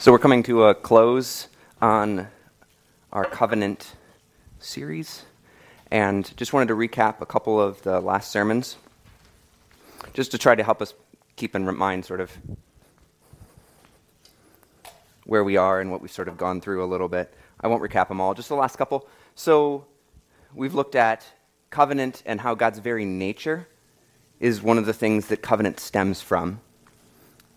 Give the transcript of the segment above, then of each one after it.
So we're coming to a close on our covenant series, and just wanted to recap a couple of the last sermons, just to try to help us keep in mind sort of where we are and what we've sort of gone through a little bit. I won't recap them all, just the last couple. So we've looked at covenant and how God's very nature is one of the things that covenant stems from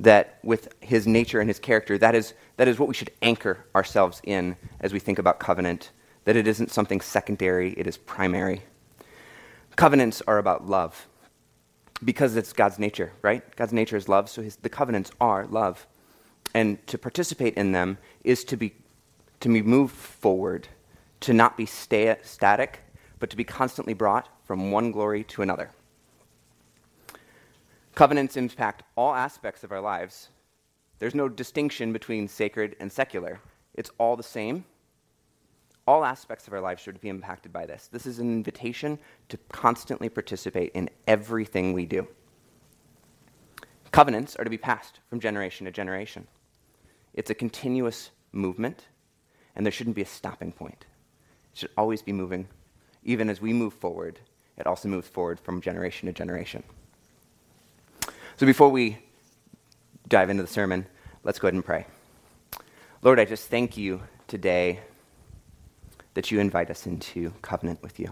that with his nature and his character, that is, that is what we should anchor ourselves in as we think about covenant, that it isn't something secondary, it is primary. Covenants are about love because it's God's nature, right? God's nature is love, so his, the covenants are love. And to participate in them is to be, to be moved forward, to not be stay, static, but to be constantly brought from one glory to another. Covenants impact all aspects of our lives. There's no distinction between sacred and secular, it's all the same. All aspects of our lives should be impacted by this. This is an invitation to constantly participate in everything we do. Covenants are to be passed from generation to generation. It's a continuous movement, and there shouldn't be a stopping point. It should always be moving. Even as we move forward, it also moves forward from generation to generation. So before we dive into the sermon, let's go ahead and pray. Lord, I just thank you today that you invite us into covenant with you.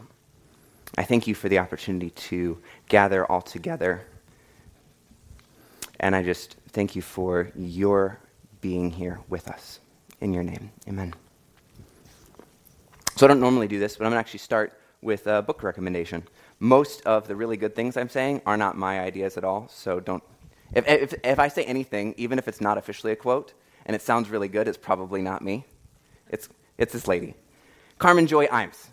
I thank you for the opportunity to gather all together. And I just thank you for your being here with us. In your name, amen. So I don't normally do this, but I'm going to actually start with a book recommendation most of the really good things I'm saying are not my ideas at all, so don't. If, if, if I say anything, even if it's not officially a quote, and it sounds really good, it's probably not me. It's, it's this lady, Carmen Joy Imes.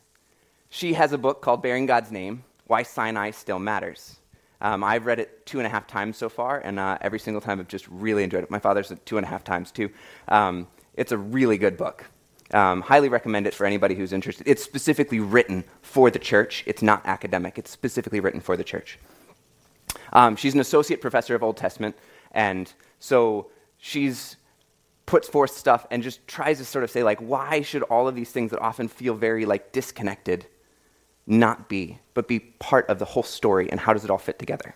She has a book called Bearing God's Name Why Sinai Still Matters. Um, I've read it two and a half times so far, and uh, every single time I've just really enjoyed it. My father's two and a half times too. Um, it's a really good book. Um, highly recommend it for anybody who's interested. It's specifically written for the church. It's not academic. It's specifically written for the church. Um, she's an associate professor of Old Testament, and so she's puts forth stuff and just tries to sort of say like, why should all of these things that often feel very like disconnected not be, but be part of the whole story, and how does it all fit together?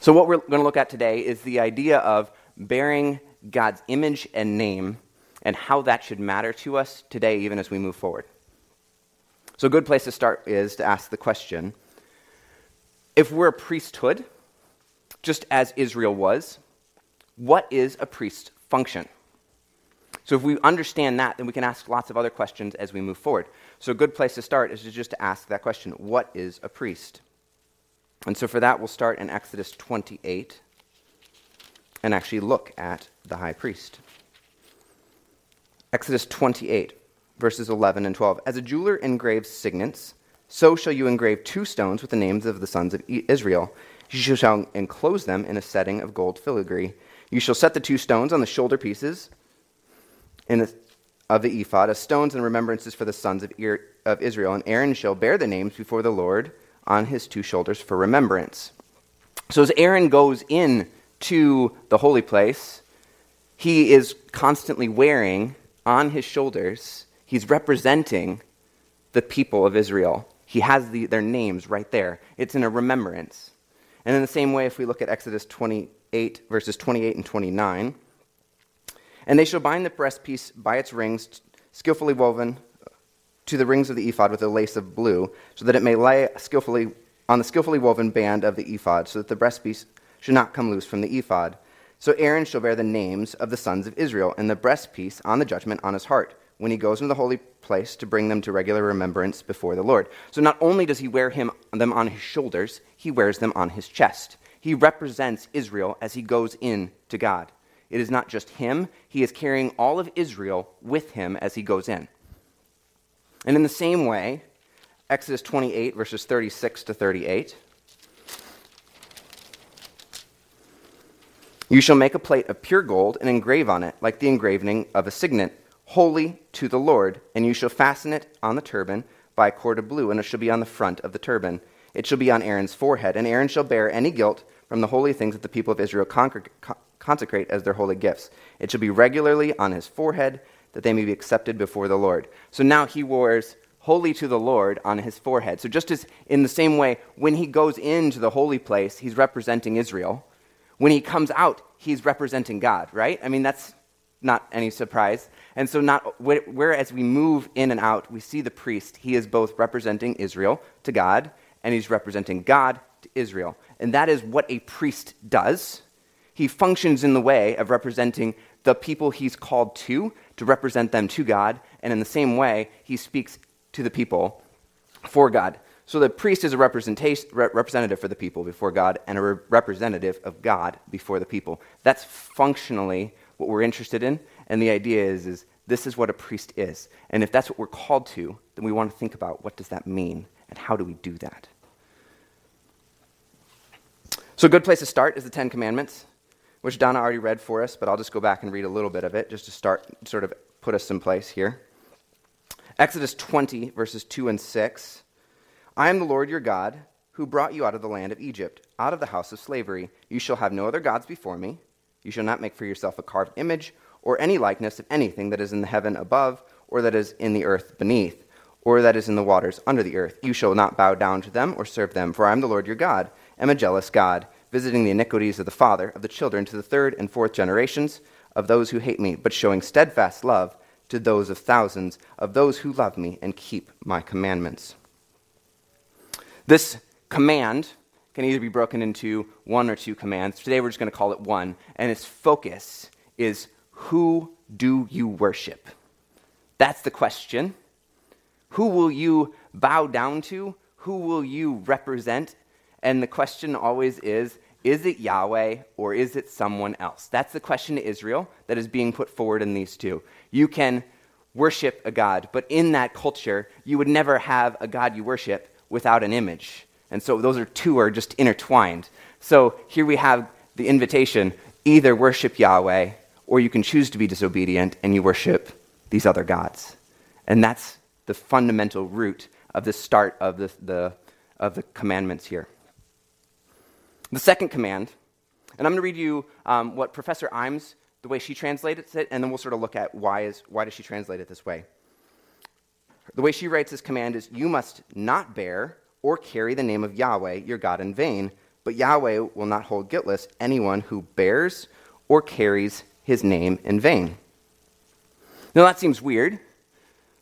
So what we're going to look at today is the idea of bearing God's image and name and how that should matter to us today, even as we move forward. So, a good place to start is to ask the question if we're a priesthood, just as Israel was, what is a priest's function? So, if we understand that, then we can ask lots of other questions as we move forward. So, a good place to start is just to ask that question what is a priest? And so, for that, we'll start in Exodus 28 and actually look at the high priest. Exodus 28, verses 11 and 12. As a jeweler engraves signets, so shall you engrave two stones with the names of the sons of Israel. You shall enclose them in a setting of gold filigree. You shall set the two stones on the shoulder pieces the, of the ephod as stones and remembrances for the sons of, of Israel. And Aaron shall bear the names before the Lord on his two shoulders for remembrance. So as Aaron goes in to the holy place, he is constantly wearing on his shoulders, he's representing the people of Israel. He has the, their names right there. It's in a remembrance. And in the same way, if we look at Exodus 28, verses 28 and 29, and they shall bind the breastpiece by its rings, skillfully woven to the rings of the ephod with a lace of blue, so that it may lay skillfully on the skillfully woven band of the ephod, so that the breastpiece should not come loose from the ephod. So Aaron shall bear the names of the sons of Israel and the breastpiece on the judgment on his heart when he goes into the holy place to bring them to regular remembrance before the Lord. So not only does he wear him, them on his shoulders, he wears them on his chest. He represents Israel as he goes in to God. It is not just him, he is carrying all of Israel with him as he goes in. And in the same way, Exodus 28, verses 36 to 38. You shall make a plate of pure gold and engrave on it, like the engraving of a signet, holy to the Lord, and you shall fasten it on the turban by a cord of blue, and it shall be on the front of the turban. It shall be on Aaron's forehead, and Aaron shall bear any guilt from the holy things that the people of Israel consecrate as their holy gifts. It shall be regularly on his forehead, that they may be accepted before the Lord. So now he wears holy to the Lord on his forehead. So, just as in the same way, when he goes into the holy place, he's representing Israel. When he comes out, he's representing God, right? I mean, that's not any surprise. And so, not whereas we move in and out, we see the priest. He is both representing Israel to God, and he's representing God to Israel. And that is what a priest does. He functions in the way of representing the people he's called to, to represent them to God. And in the same way, he speaks to the people for God. So the priest is a representative for the people before God and a representative of God before the people. That's functionally what we're interested in. And the idea is, is this is what a priest is. And if that's what we're called to, then we want to think about what does that mean and how do we do that. So a good place to start is the Ten Commandments, which Donna already read for us, but I'll just go back and read a little bit of it just to start, sort of put us in place here. Exodus 20, verses 2 and 6. I am the Lord your God, who brought you out of the land of Egypt, out of the house of slavery. You shall have no other gods before me. You shall not make for yourself a carved image or any likeness of anything that is in the heaven above, or that is in the earth beneath, or that is in the waters under the earth. You shall not bow down to them or serve them, for I am the Lord your God, am a jealous God, visiting the iniquities of the father, of the children to the third and fourth generations of those who hate me, but showing steadfast love to those of thousands of those who love me and keep my commandments. This command can either be broken into one or two commands. Today we're just going to call it one, and its focus is who do you worship? That's the question. Who will you bow down to? Who will you represent? And the question always is is it Yahweh or is it someone else? That's the question to Israel that is being put forward in these two. You can worship a God, but in that culture, you would never have a God you worship without an image. And so those are two are just intertwined. So here we have the invitation either worship Yahweh or you can choose to be disobedient and you worship these other gods. And that's the fundamental root of the start of the, the, of the commandments here. The second command, and I'm going to read you um, what Professor Imes, the way she translates it, and then we'll sort of look at why, is, why does she translate it this way. The way she writes this command is You must not bear or carry the name of Yahweh, your God, in vain, but Yahweh will not hold guiltless anyone who bears or carries his name in vain. Now, that seems weird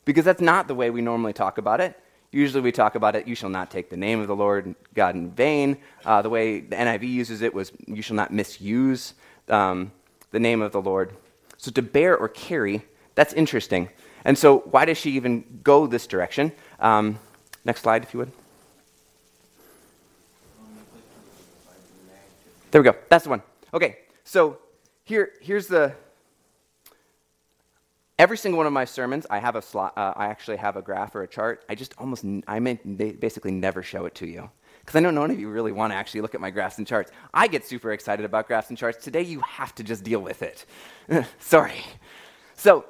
because that's not the way we normally talk about it. Usually we talk about it, you shall not take the name of the Lord God in vain. Uh, the way the NIV uses it was, you shall not misuse um, the name of the Lord. So to bear or carry, that's interesting. And so why does she even go this direction? Um, next slide, if you would. There we go. That's the one. Okay, so here, here's the Every single one of my sermons, I have a slot, uh, I actually have a graph or a chart. I just almost, I basically never show it to you. Because I know none of you really want to actually look at my graphs and charts. I get super excited about graphs and charts. Today, you have to just deal with it. Sorry. So,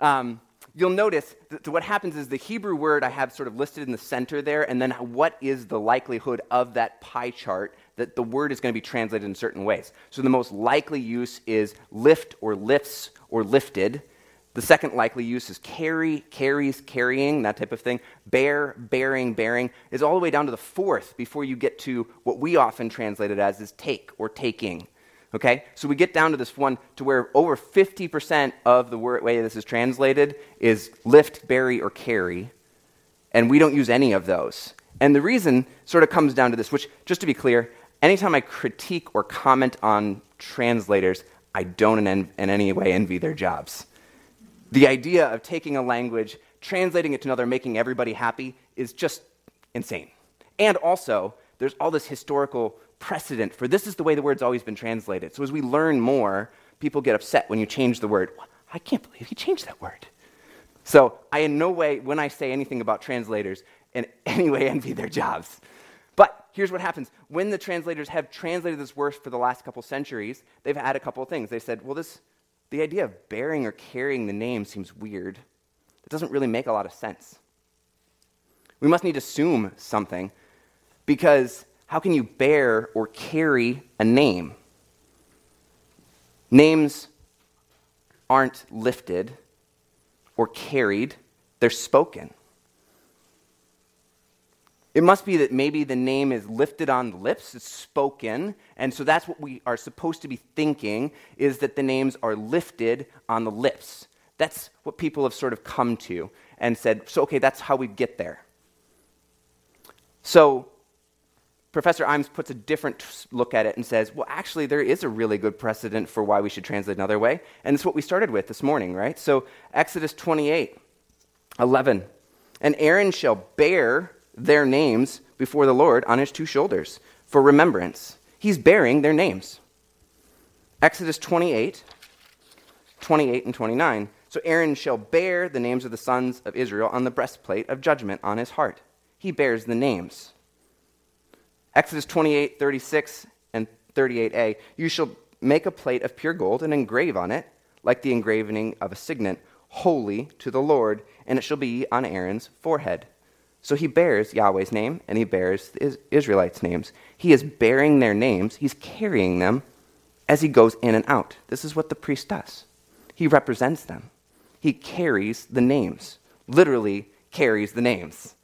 um, you'll notice that what happens is the Hebrew word I have sort of listed in the center there, and then what is the likelihood of that pie chart that the word is going to be translated in certain ways. So the most likely use is lift or lifts or lifted. The second likely use is carry, carries, carrying, that type of thing. Bear, bearing, bearing, is all the way down to the fourth before you get to what we often translate it as is take or taking. Okay? So we get down to this one to where over 50% of the way this is translated is lift, bury, or carry. And we don't use any of those. And the reason sort of comes down to this, which, just to be clear, anytime I critique or comment on translators, I don't in, in any way envy their jobs. The idea of taking a language, translating it to another, making everybody happy is just insane. And also, there's all this historical precedent for this is the way the word's always been translated. So as we learn more, people get upset when you change the word. I can't believe you changed that word. So I in no way, when I say anything about translators, in any way envy their jobs. But here's what happens. When the translators have translated this word for the last couple centuries, they've had a couple of things. They said, well, this, the idea of bearing or carrying the name seems weird. It doesn't really make a lot of sense. We must need to assume something because how can you bear or carry a name? Names aren't lifted or carried, they're spoken. It must be that maybe the name is lifted on the lips, it's spoken, and so that's what we are supposed to be thinking is that the names are lifted on the lips. That's what people have sort of come to and said, so okay, that's how we get there. So Professor Imes puts a different look at it and says, well, actually, there is a really good precedent for why we should translate another way. And it's what we started with this morning, right? So, Exodus 28 11. And Aaron shall bear their names before the Lord on his two shoulders for remembrance. He's bearing their names. Exodus 28 28 and 29. So, Aaron shall bear the names of the sons of Israel on the breastplate of judgment on his heart. He bears the names. Exodus 28, 36, and 38a. You shall make a plate of pure gold and engrave on it, like the engraving of a signet, holy to the Lord, and it shall be on Aaron's forehead. So he bears Yahweh's name and he bears the Israelites' names. He is bearing their names, he's carrying them as he goes in and out. This is what the priest does. He represents them, he carries the names, literally carries the names,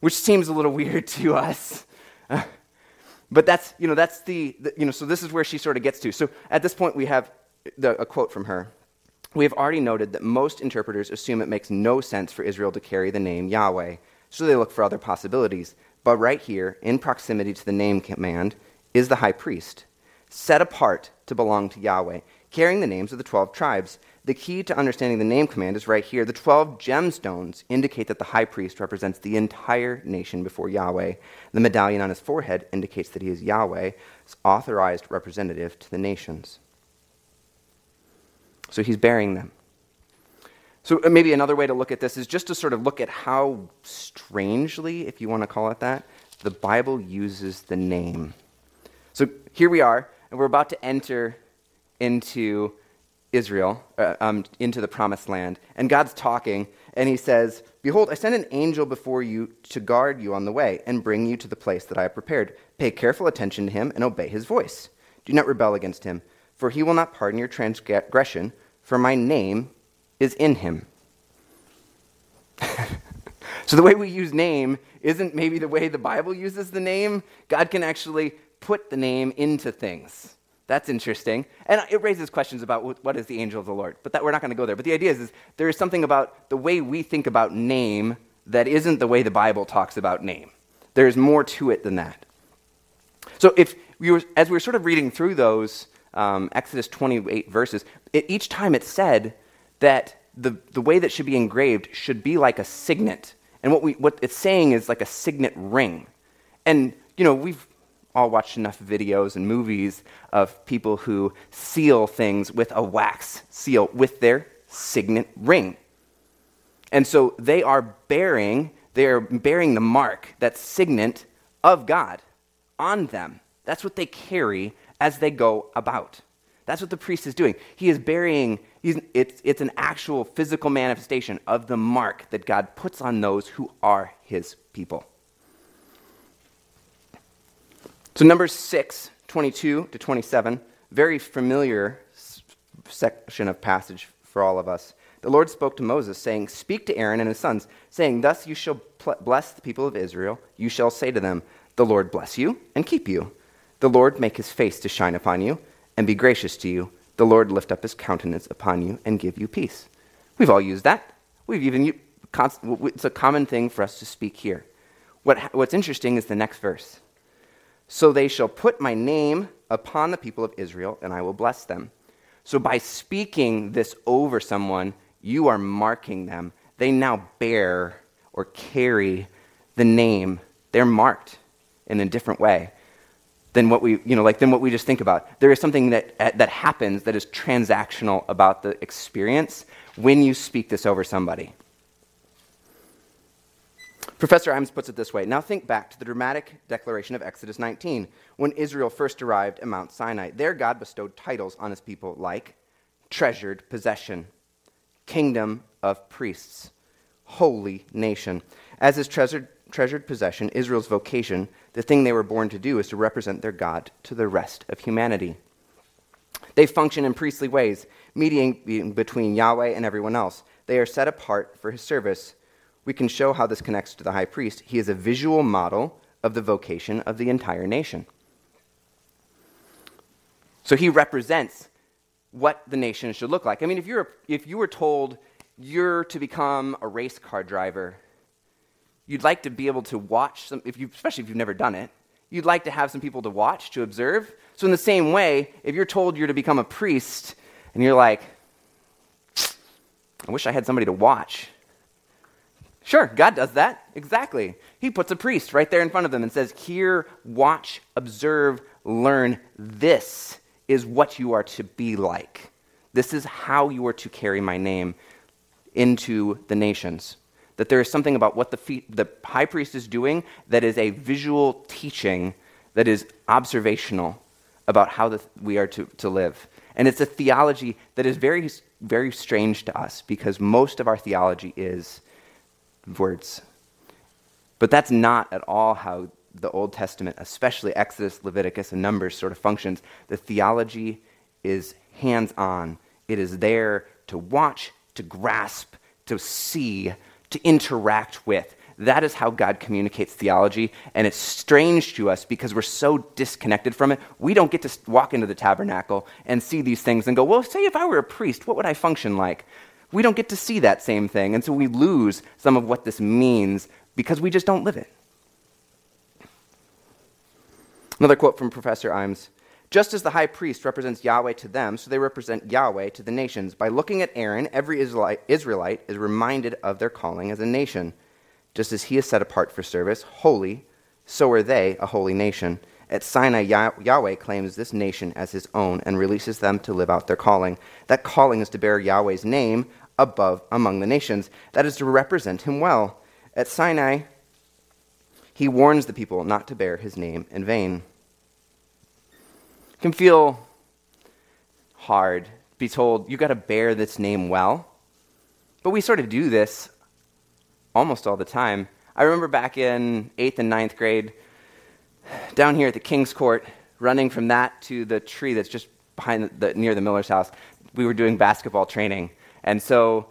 which seems a little weird to us. But that's, you know, that's the, the, you know, so this is where she sort of gets to. So at this point, we have the, a quote from her. We have already noted that most interpreters assume it makes no sense for Israel to carry the name Yahweh, so they look for other possibilities. But right here, in proximity to the name command, is the high priest, set apart to belong to Yahweh, carrying the names of the 12 tribes. The key to understanding the name command is right here. The 12 gemstones indicate that the high priest represents the entire nation before Yahweh. The medallion on his forehead indicates that he is Yahweh's authorized representative to the nations. So he's bearing them. So uh, maybe another way to look at this is just to sort of look at how strangely, if you want to call it that, the Bible uses the name. So here we are, and we're about to enter into Israel uh, um, into the promised land. And God's talking, and he says, Behold, I send an angel before you to guard you on the way and bring you to the place that I have prepared. Pay careful attention to him and obey his voice. Do not rebel against him, for he will not pardon your transgression, for my name is in him. so the way we use name isn't maybe the way the Bible uses the name. God can actually put the name into things. That's interesting. And it raises questions about what is the angel of the Lord. But that, we're not going to go there. But the idea is, is there is something about the way we think about name that isn't the way the Bible talks about name. There's more to it than that. So if we were, as we were sort of reading through those um, Exodus 28 verses, it, each time it said that the, the way that should be engraved should be like a signet. And what, we, what it's saying is like a signet ring. And, you know, we've all watched enough videos and movies of people who seal things with a wax seal with their signet ring. And so they are bearing, they are bearing the mark, that signet of God on them. That's what they carry as they go about. That's what the priest is doing. He is bearing, it's, it's an actual physical manifestation of the mark that God puts on those who are his people. So, Numbers 6, 22 to 27, very familiar section of passage for all of us. The Lord spoke to Moses, saying, Speak to Aaron and his sons, saying, Thus you shall bless the people of Israel. You shall say to them, The Lord bless you and keep you. The Lord make his face to shine upon you and be gracious to you. The Lord lift up his countenance upon you and give you peace. We've all used that. We've even it's a common thing for us to speak here. What, what's interesting is the next verse. So they shall put my name upon the people of Israel, and I will bless them. So by speaking this over someone, you are marking them. They now bear or carry the name. They're marked in a different way than what we, you know, like than what we just think about. There is something that, uh, that happens that is transactional about the experience when you speak this over somebody. Professor Imes puts it this way Now think back to the dramatic declaration of Exodus 19, when Israel first arrived at Mount Sinai. There, God bestowed titles on his people like treasured possession, kingdom of priests, holy nation. As his treasured, treasured possession, Israel's vocation, the thing they were born to do, is to represent their God to the rest of humanity. They function in priestly ways, mediating between Yahweh and everyone else. They are set apart for his service. We can show how this connects to the high priest. He is a visual model of the vocation of the entire nation. So he represents what the nation should look like. I mean, if, you're, if you were told you're to become a race car driver, you'd like to be able to watch some, if you, especially if you've never done it, you'd like to have some people to watch, to observe. So, in the same way, if you're told you're to become a priest and you're like, I wish I had somebody to watch. Sure, God does that. Exactly. He puts a priest right there in front of them and says, Here, watch, observe, learn. This is what you are to be like. This is how you are to carry my name into the nations. That there is something about what the, the high priest is doing that is a visual teaching that is observational about how the, we are to, to live. And it's a theology that is very, very strange to us because most of our theology is words. But that's not at all how the Old Testament, especially Exodus, Leviticus, and Numbers, sort of functions. The theology is hands on, it is there to watch, to grasp, to see, to interact with. That is how God communicates theology, and it's strange to us because we're so disconnected from it. We don't get to walk into the tabernacle and see these things and go, well, say if I were a priest, what would I function like? We don't get to see that same thing, and so we lose some of what this means because we just don't live it. Another quote from Professor Imes Just as the high priest represents Yahweh to them, so they represent Yahweh to the nations. By looking at Aaron, every Israelite, Israelite is reminded of their calling as a nation. Just as he is set apart for service, holy, so are they a holy nation. At Sinai, Yahweh claims this nation as his own and releases them to live out their calling. That calling is to bear Yahweh's name above among the nations. That is to represent him well. At Sinai, he warns the people not to bear his name in vain. It can feel hard be told, you got to bear this name well. But we sort of do this almost all the time. I remember back in eighth and ninth grade, down here at the King's Court, running from that to the tree that's just behind the, near the Miller's house, we were doing basketball training. And so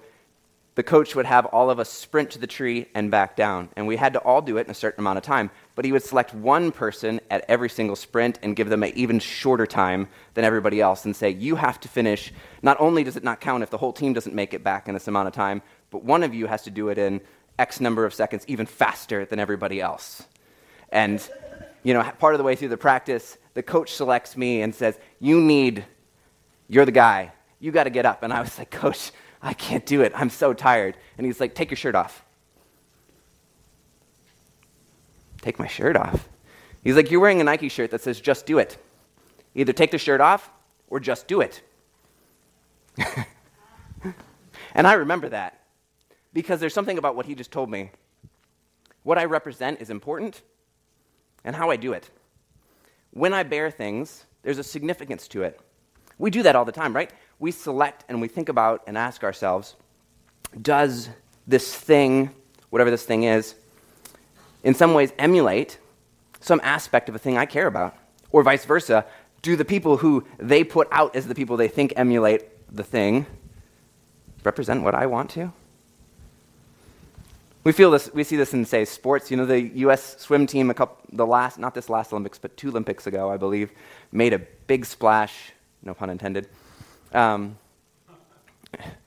the coach would have all of us sprint to the tree and back down. And we had to all do it in a certain amount of time. But he would select one person at every single sprint and give them an even shorter time than everybody else and say, You have to finish. Not only does it not count if the whole team doesn't make it back in this amount of time, but one of you has to do it in X number of seconds, even faster than everybody else. And, you know, part of the way through the practice, the coach selects me and says, You need, you're the guy. You got to get up. And I was like, Coach, I can't do it. I'm so tired. And he's like, Take your shirt off. Take my shirt off. He's like, You're wearing a Nike shirt that says, Just do it. Either take the shirt off or just do it. and I remember that because there's something about what he just told me. What I represent is important, and how I do it. When I bear things, there's a significance to it. We do that all the time, right? We select and we think about and ask ourselves does this thing, whatever this thing is, in some ways emulate some aspect of a thing I care about? Or vice versa, do the people who they put out as the people they think emulate the thing represent what I want to? We feel this. We see this in say sports. You know, the U.S. swim team, a couple, the last, not this last Olympics, but two Olympics ago, I believe, made a big splash. No pun intended um,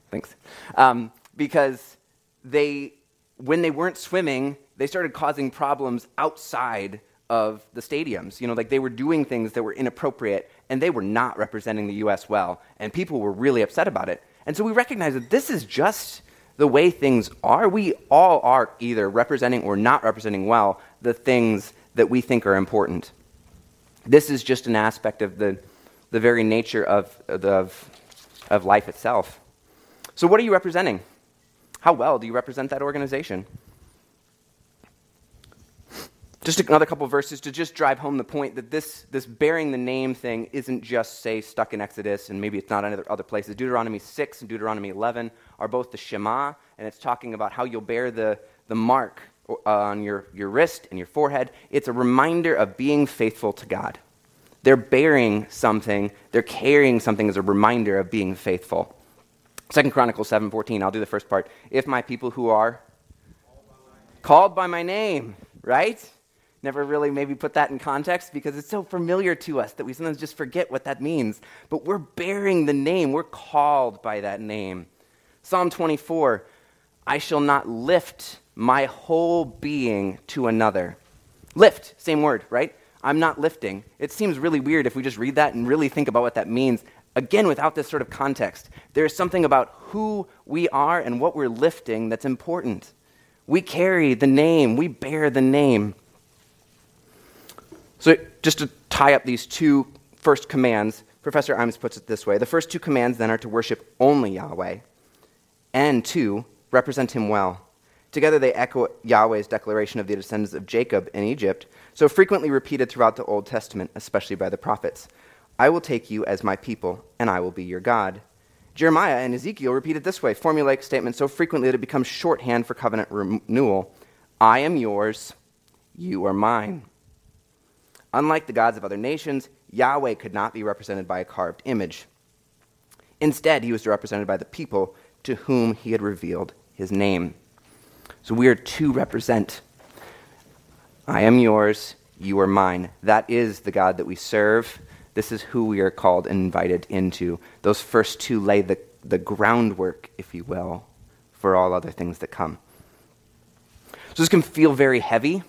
thanks. Um, because they, when they weren't swimming, they started causing problems outside of the stadiums. You know, like they were doing things that were inappropriate and they were not representing the U.S. well. And people were really upset about it. And so we recognize that this is just the way things are. We all are either representing or not representing well the things that we think are important. This is just an aspect of the the very nature of, of, of life itself. So, what are you representing? How well do you represent that organization? Just another couple verses to just drive home the point that this, this bearing the name thing isn't just, say, stuck in Exodus and maybe it's not in other, other places. Deuteronomy 6 and Deuteronomy 11 are both the Shema, and it's talking about how you'll bear the, the mark uh, on your, your wrist and your forehead. It's a reminder of being faithful to God They're bearing something, they're carrying something as a reminder of being faithful. Second Chronicles 7:14, I'll do the first part. If my people who are called by my name, right? Never really maybe put that in context because it's so familiar to us that we sometimes just forget what that means. But we're bearing the name, we're called by that name. Psalm 24 I shall not lift my whole being to another. Lift, same word, right? I'm not lifting. It seems really weird if we just read that and really think about what that means. Again, without this sort of context, there's something about who we are and what we're lifting that's important. We carry the name, we bear the name. So, just to tie up these two first commands, Professor Imes puts it this way The first two commands then are to worship only Yahweh, and to represent him well. Together they echo Yahweh's declaration of the descendants of Jacob in Egypt, so frequently repeated throughout the Old Testament, especially by the prophets. I will take you as my people, and I will be your God. Jeremiah and Ezekiel repeat it this way, formulaic statement so frequently that it becomes shorthand for covenant renewal I am yours, you are mine. Unlike the gods of other nations, Yahweh could not be represented by a carved image. Instead, he was represented by the people to whom he had revealed his name. So we are to represent. I am yours, you are mine. That is the God that we serve. This is who we are called and invited into. Those first two lay the, the groundwork, if you will, for all other things that come. So this can feel very heavy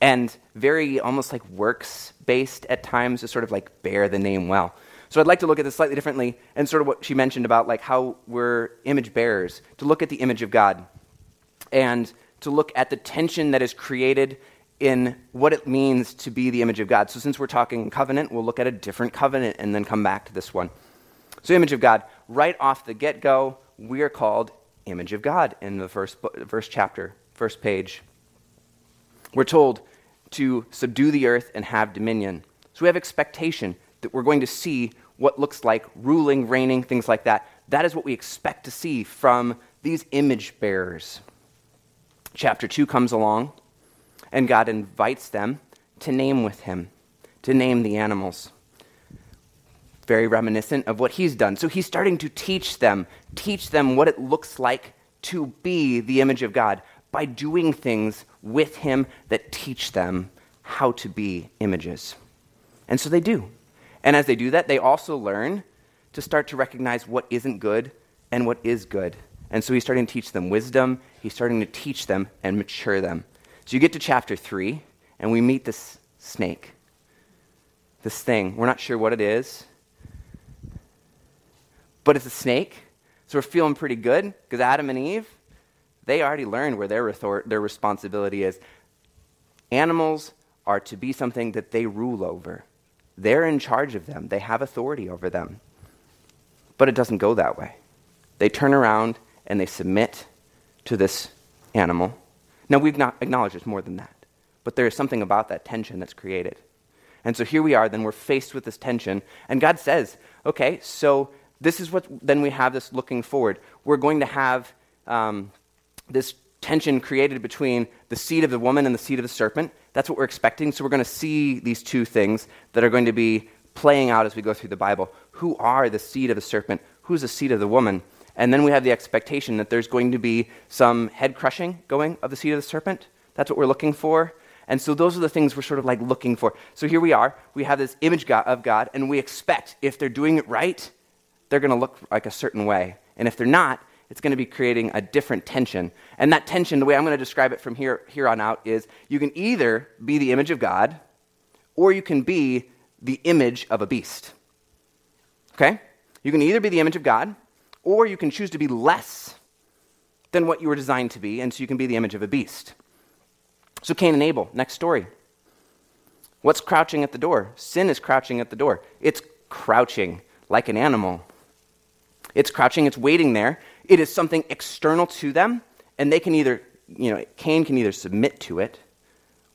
and very almost like works based at times to sort of like bear the name well. So I'd like to look at this slightly differently and sort of what she mentioned about like how we're image bearers, to look at the image of God and to look at the tension that is created in what it means to be the image of God. So since we're talking covenant, we'll look at a different covenant and then come back to this one. So image of God, right off the get-go, we are called image of God in the first first chapter, first page. We're told to subdue the earth and have dominion. So we have expectation that we're going to see what looks like ruling, reigning, things like that. That is what we expect to see from these image bearers. Chapter 2 comes along, and God invites them to name with him, to name the animals. Very reminiscent of what he's done. So he's starting to teach them, teach them what it looks like to be the image of God by doing things with him that teach them how to be images. And so they do. And as they do that, they also learn to start to recognize what isn't good and what is good. And so he's starting to teach them wisdom, he's starting to teach them and mature them. So you get to chapter 3, and we meet this snake, this thing. We're not sure what it is, but it's a snake. So we're feeling pretty good because Adam and Eve, they already learned where their, their responsibility is. Animals are to be something that they rule over. They're in charge of them, they have authority over them. But it doesn't go that way. They turn around and they submit to this animal. Now, we've not acknowledged it's more than that, but there is something about that tension that's created. And so here we are, then we're faced with this tension, and God says, okay, so this is what then we have this looking forward. We're going to have um, this tension created between the seed of the woman and the seed of the serpent. That's what we're expecting. So we're going to see these two things that are going to be playing out as we go through the Bible. Who are the seed of the serpent? Who's the seed of the woman? And then we have the expectation that there's going to be some head crushing going of the seed of the serpent. That's what we're looking for. And so those are the things we're sort of like looking for. So here we are. We have this image of God, and we expect if they're doing it right, they're going to look like a certain way. And if they're not, it's going to be creating a different tension. And that tension, the way I'm going to describe it from here, here on out, is you can either be the image of God or you can be the image of a beast. Okay? You can either be the image of God or you can choose to be less than what you were designed to be, and so you can be the image of a beast. So, Cain and Abel, next story. What's crouching at the door? Sin is crouching at the door. It's crouching like an animal. It's crouching, it's waiting there. It is something external to them, and they can either, you know, Cain can either submit to it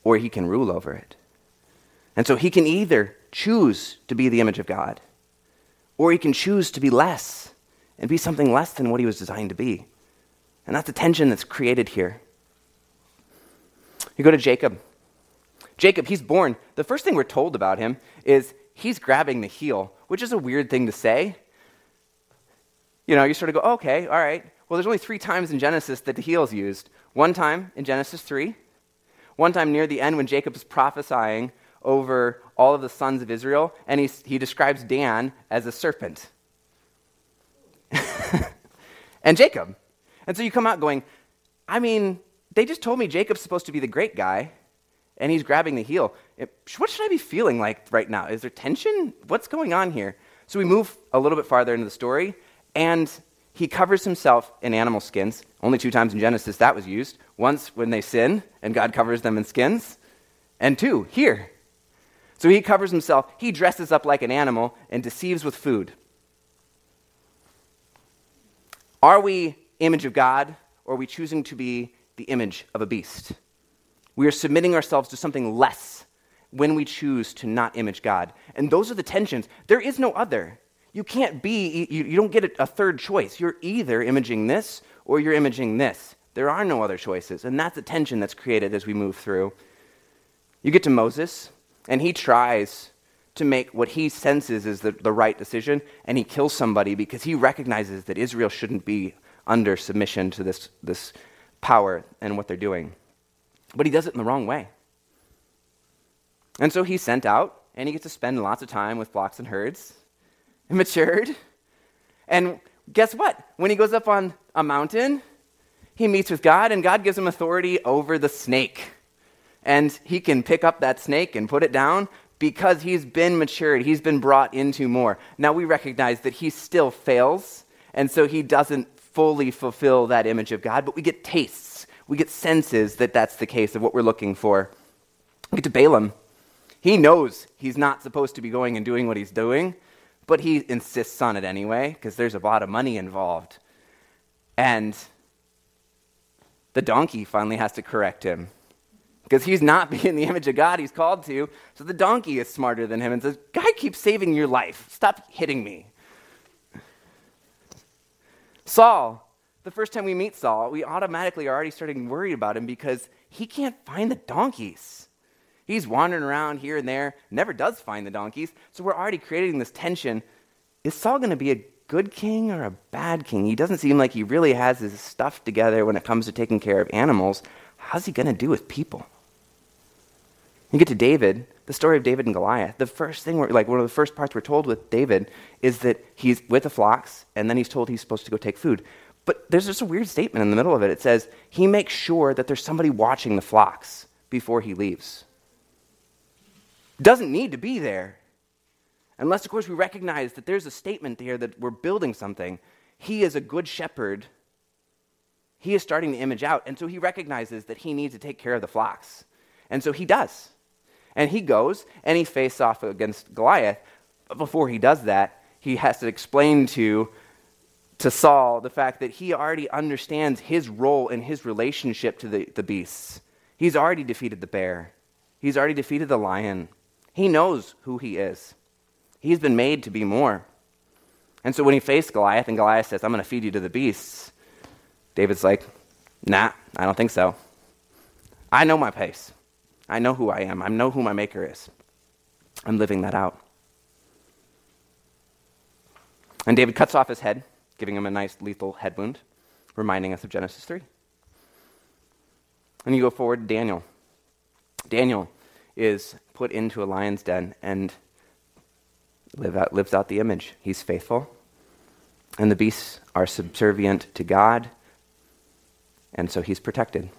or he can rule over it. And so he can either choose to be the image of God or he can choose to be less and be something less than what he was designed to be. And that's the tension that's created here. You go to Jacob. Jacob, he's born. The first thing we're told about him is he's grabbing the heel, which is a weird thing to say. You know, you sort of go, okay, all right. Well, there's only three times in Genesis that the heel is used. One time in Genesis 3, one time near the end when Jacob is prophesying over all of the sons of Israel, and he, he describes Dan as a serpent. and Jacob. And so you come out going, I mean, they just told me Jacob's supposed to be the great guy, and he's grabbing the heel. What should I be feeling like right now? Is there tension? What's going on here? So we move a little bit farther into the story, and he covers himself in animal skins. Only two times in Genesis that was used. Once when they sin, and God covers them in skins, and two, here. So he covers himself, he dresses up like an animal, and deceives with food. Are we image of God, or are we choosing to be the image of a beast? We are submitting ourselves to something less when we choose to not image God. And those are the tensions. There is no other. You can't be, you, you don't get a, a third choice. You're either imaging this or you're imaging this. There are no other choices. And that's the tension that's created as we move through. You get to Moses, and he tries to make what he senses is the, the right decision, and he kills somebody because he recognizes that Israel shouldn't be under submission to this, this power and what they're doing. But he does it in the wrong way. And so he's sent out, and he gets to spend lots of time with flocks and herds, and matured. And guess what? When he goes up on a mountain, he meets with God, and God gives him authority over the snake. And he can pick up that snake and put it down because he's been matured, he's been brought into more. Now we recognize that he still fails, and so he doesn't fully fulfill that image of God, but we get tastes, we get senses that that's the case of what we're looking for. We get to Balaam. He knows he's not supposed to be going and doing what he's doing, but he insists on it anyway because there's a lot of money involved. And the donkey finally has to correct him because he's not being the image of God he's called to. So the donkey is smarter than him and says, Guy keeps saving your life. Stop hitting me. Saul, the first time we meet Saul, we automatically are already starting worried about him because he can't find the donkeys. He's wandering around here and there, never does find the donkeys. So we're already creating this tension. Is Saul going to be a good king or a bad king? He doesn't seem like he really has his stuff together when it comes to taking care of animals. How's he going to do with people? You get to David, the story of David and Goliath. The first thing, like one of the first parts we're told with David is that he's with the flocks, and then he's told he's supposed to go take food. But there's just a weird statement in the middle of it. It says he makes sure that there's somebody watching the flocks before he leaves. Doesn't need to be there. Unless, of course, we recognize that there's a statement here that we're building something. He is a good shepherd. He is starting the image out. And so he recognizes that he needs to take care of the flocks. And so he does. And he goes and he faces off against Goliath. But before he does that, he has to explain to, to Saul the fact that he already understands his role in his relationship to the, the beasts. He's already defeated the bear, he's already defeated the lion. He knows who he is. He's been made to be more. And so when he faced Goliath and Goliath says, I'm going to feed you to the beasts, David's like, nah, I don't think so. I know my pace. I know who I am. I know who my Maker is. I'm living that out. And David cuts off his head, giving him a nice lethal head wound, reminding us of Genesis 3. And you go forward to Daniel. Daniel is put into a lion's den and live out, lives out the image. He's faithful, and the beasts are subservient to God, and so he's protected.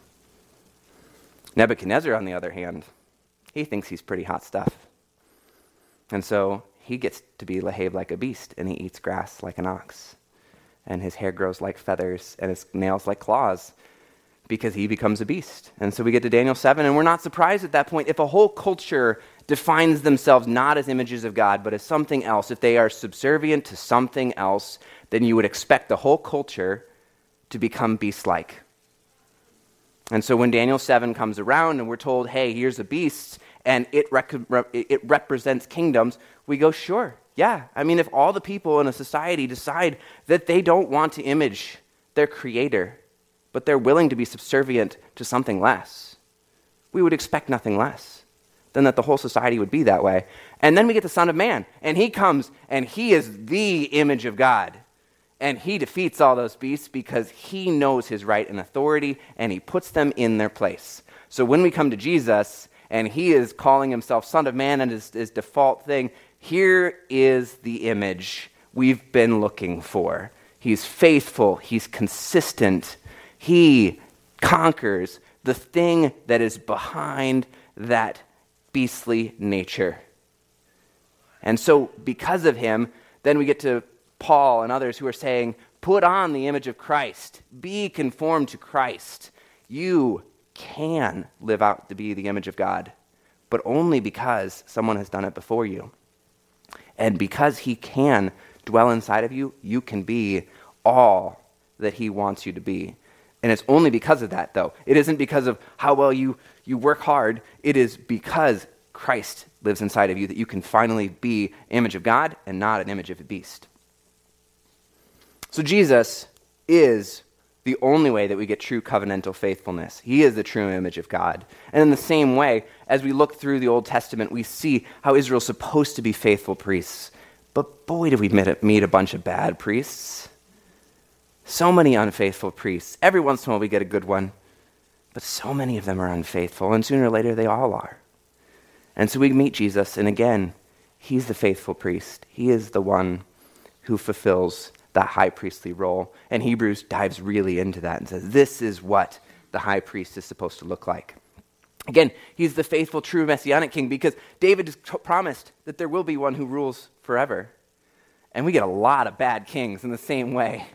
Nebuchadnezzar, on the other hand, he thinks he's pretty hot stuff. And so he gets to be behave like a beast, and he eats grass like an ox. And his hair grows like feathers, and his nails like claws, because he becomes a beast. And so we get to Daniel 7, and we're not surprised at that point if a whole culture defines themselves not as images of God, but as something else, if they are subservient to something else, then you would expect the whole culture to become beast like. And so when Daniel 7 comes around and we're told, hey, here's a beast and it, rec- it represents kingdoms, we go, sure, yeah. I mean, if all the people in a society decide that they don't want to image their creator, but they're willing to be subservient to something less, we would expect nothing less. than that the whole society would be that way. And then we get the Son of Man, and he comes, and he is the image of God. And he defeats all those beasts because he knows his right and authority, and he puts them in their place. So when we come to Jesus, and he is calling himself Son of Man and his, his default thing, here is the image we've been looking for. He's faithful, he's consistent, he conquers the thing that is behind that beastly nature. And so, because of him, then we get to Paul and others who are saying, put on the image of Christ, be conformed to Christ. You can live out to be the image of God, but only because someone has done it before you. And because he can dwell inside of you, you can be all that he wants you to be. And it's only because of that, though. It isn't because of how well you, you work hard. It is because Christ lives inside of you that you can finally be image of God and not an image of a beast. So Jesus is the only way that we get true covenantal faithfulness. He is the true image of God. And in the same way, as we look through the Old Testament, we see how Israel's supposed to be faithful priests. But boy, did we meet a bunch of bad priests. So many unfaithful priests. Every once in a while we get a good one. But so many of them are unfaithful, and sooner or later they all are. And so we meet Jesus, and again, he's the faithful priest. He is the one who fulfills that high priestly role. And Hebrews dives really into that and says, this is what the high priest is supposed to look like. Again, he's the faithful, true messianic king because David has t- promised that there will be one who rules forever. And we get a lot of bad kings in the same way.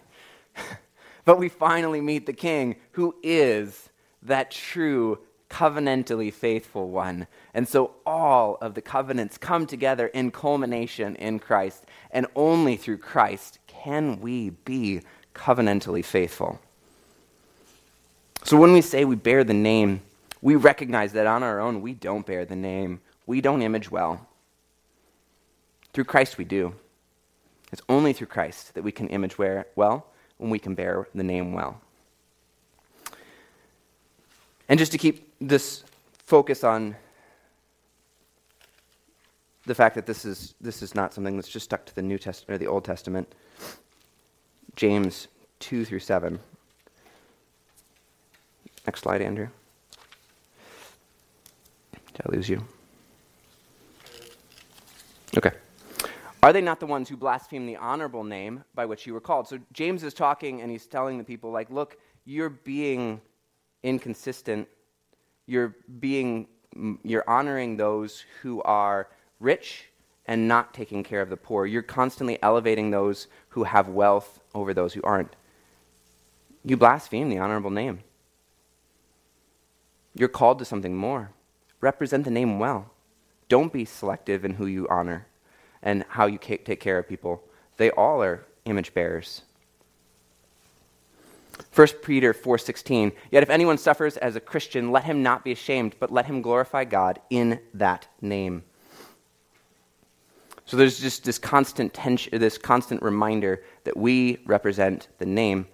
but we finally meet the king who is that true covenantally faithful one. And so all of the covenants come together in culmination in Christ. And only through Christ can we be covenantally faithful? So when we say we bear the name, we recognize that on our own we don't bear the name. We don't image well. Through Christ we do. It's only through Christ that we can image well when we can bear the name well. And just to keep this focus on the fact that this is, this is not something that's just stuck to the New Testament or the Old Testament, James 2 through 7. Next slide, Andrew. Did I lose you? Okay. Are they not the ones who blaspheme the honorable name by which you were called? So James is talking and he's telling the people, like, look, you're being inconsistent. You're being, you're honoring those who are rich and not taking care of the poor. You're constantly elevating those who have wealth over those who aren't. You blaspheme the honorable name. You're called to something more. Represent the name well. Don't be selective in who you honor and how you take care of people. They all are image bearers. 1 Peter 4:16 Yet if anyone suffers as a Christian let him not be ashamed but let him glorify God in that name. So there's just this constant tension, this constant reminder that we represent the name.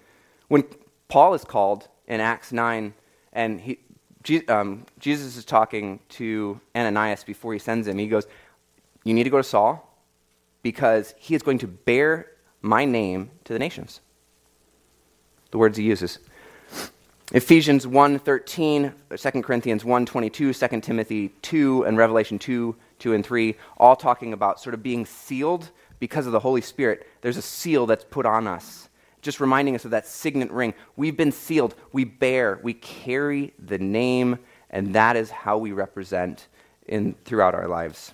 When Paul is called in Acts 9, and he, um, Jesus is talking to Ananias before he sends him, he goes, You need to go to Saul because he is going to bear my name to the nations. The words he uses. Ephesians 1.13, 2 Corinthians 1.22, 2 Timothy 2, and Revelation 2, 2 and 3, all talking about sort of being sealed because of the Holy Spirit. There's a seal that's put on us, just reminding us of that signet ring. We've been sealed. We bear, we carry the name, and that is how we represent in, throughout our lives.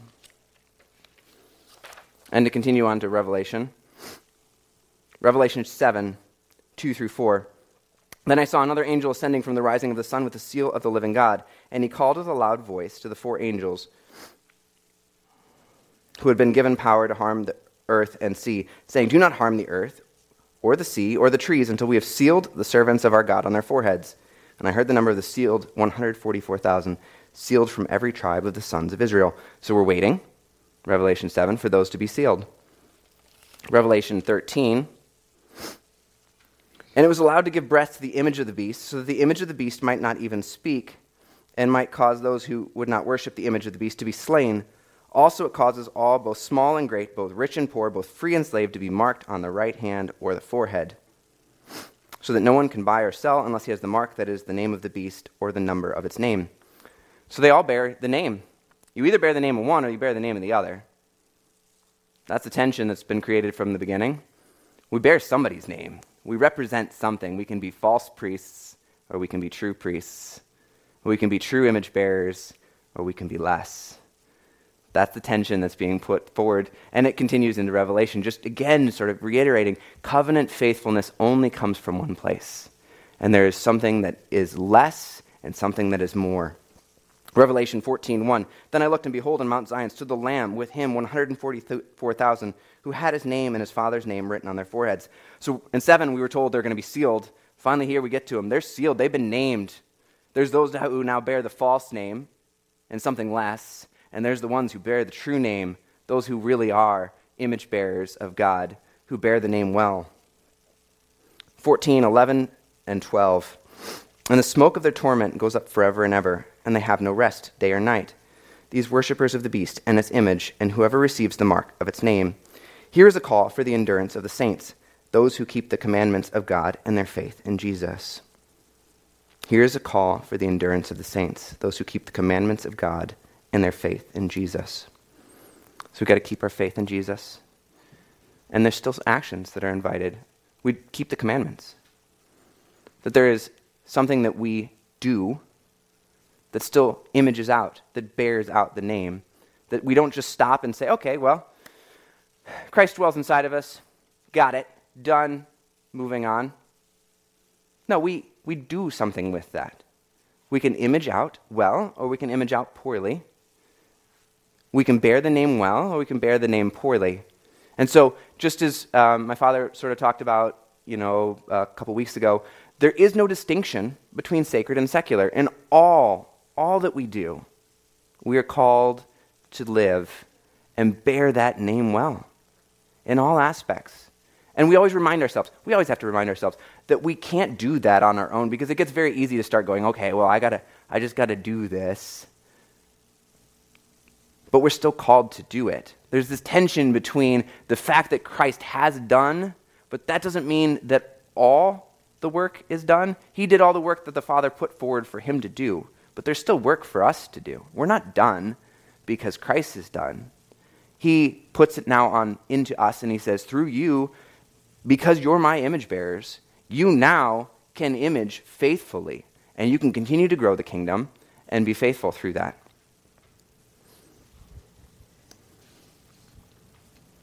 And to continue on to Revelation, Revelation 7, 2 through 4. Then I saw another angel ascending from the rising of the sun with the seal of the living God, and he called with a loud voice to the four angels who had been given power to harm the earth and sea, saying, Do not harm the earth, or the sea, or the trees, until we have sealed the servants of our God on their foreheads. And I heard the number of the sealed 144,000, sealed from every tribe of the sons of Israel. So we're waiting, Revelation 7, for those to be sealed. Revelation 13, and it was allowed to give breath to the image of the beast, so that the image of the beast might not even speak, and might cause those who would not worship the image of the beast to be slain. Also, it causes all, both small and great, both rich and poor, both free and slave, to be marked on the right hand or the forehead, so that no one can buy or sell unless he has the mark that is the name of the beast or the number of its name. So they all bear the name. You either bear the name of one or you bear the name of the other. That's the tension that's been created from the beginning. We bear somebody's name. We represent something. We can be false priests or we can be true priests. We can be true image bearers or we can be less. That's the tension that's being put forward. And it continues into Revelation, just again, sort of reiterating covenant faithfulness only comes from one place. And there is something that is less and something that is more. Revelation 14:1 Then I looked and behold on Mount Zion stood the lamb with him 144,000 who had his name and his father's name written on their foreheads. So in 7 we were told they're going to be sealed. Finally here we get to them. They're sealed. They've been named. There's those who now bear the false name and something less, and there's the ones who bear the true name, those who really are image bearers of God, who bear the name well. 14, 11, and 12. And the smoke of their torment goes up forever and ever, and they have no rest, day or night. These worshippers of the beast and its image, and whoever receives the mark of its name. Here is a call for the endurance of the saints, those who keep the commandments of God and their faith in Jesus. Here is a call for the endurance of the saints, those who keep the commandments of God and their faith in Jesus. So we've got to keep our faith in Jesus. And there's still actions that are invited. We keep the commandments. That there is something that we do that still images out, that bears out the name. That we don't just stop and say, okay, well, Christ dwells inside of us. Got it. Done. Moving on. No, we, we do something with that. We can image out well, or we can image out poorly. We can bear the name well, or we can bear the name poorly. And so, just as um, my father sort of talked about, you know, a couple weeks ago, there is no distinction between sacred and secular. In all, all that we do, we are called to live and bear that name well in all aspects. And we always remind ourselves, we always have to remind ourselves that we can't do that on our own because it gets very easy to start going, okay, well, I gotta, I just gotta do this. But we're still called to do it. There's this tension between the fact that Christ has done, but that doesn't mean that all the work is done. He did all the work that the Father put forward for him to do, but there's still work for us to do. We're not done because Christ is done. He puts it now on into us and he says, through you, because you're my image bearers, you now can image faithfully, and you can continue to grow the kingdom and be faithful through that.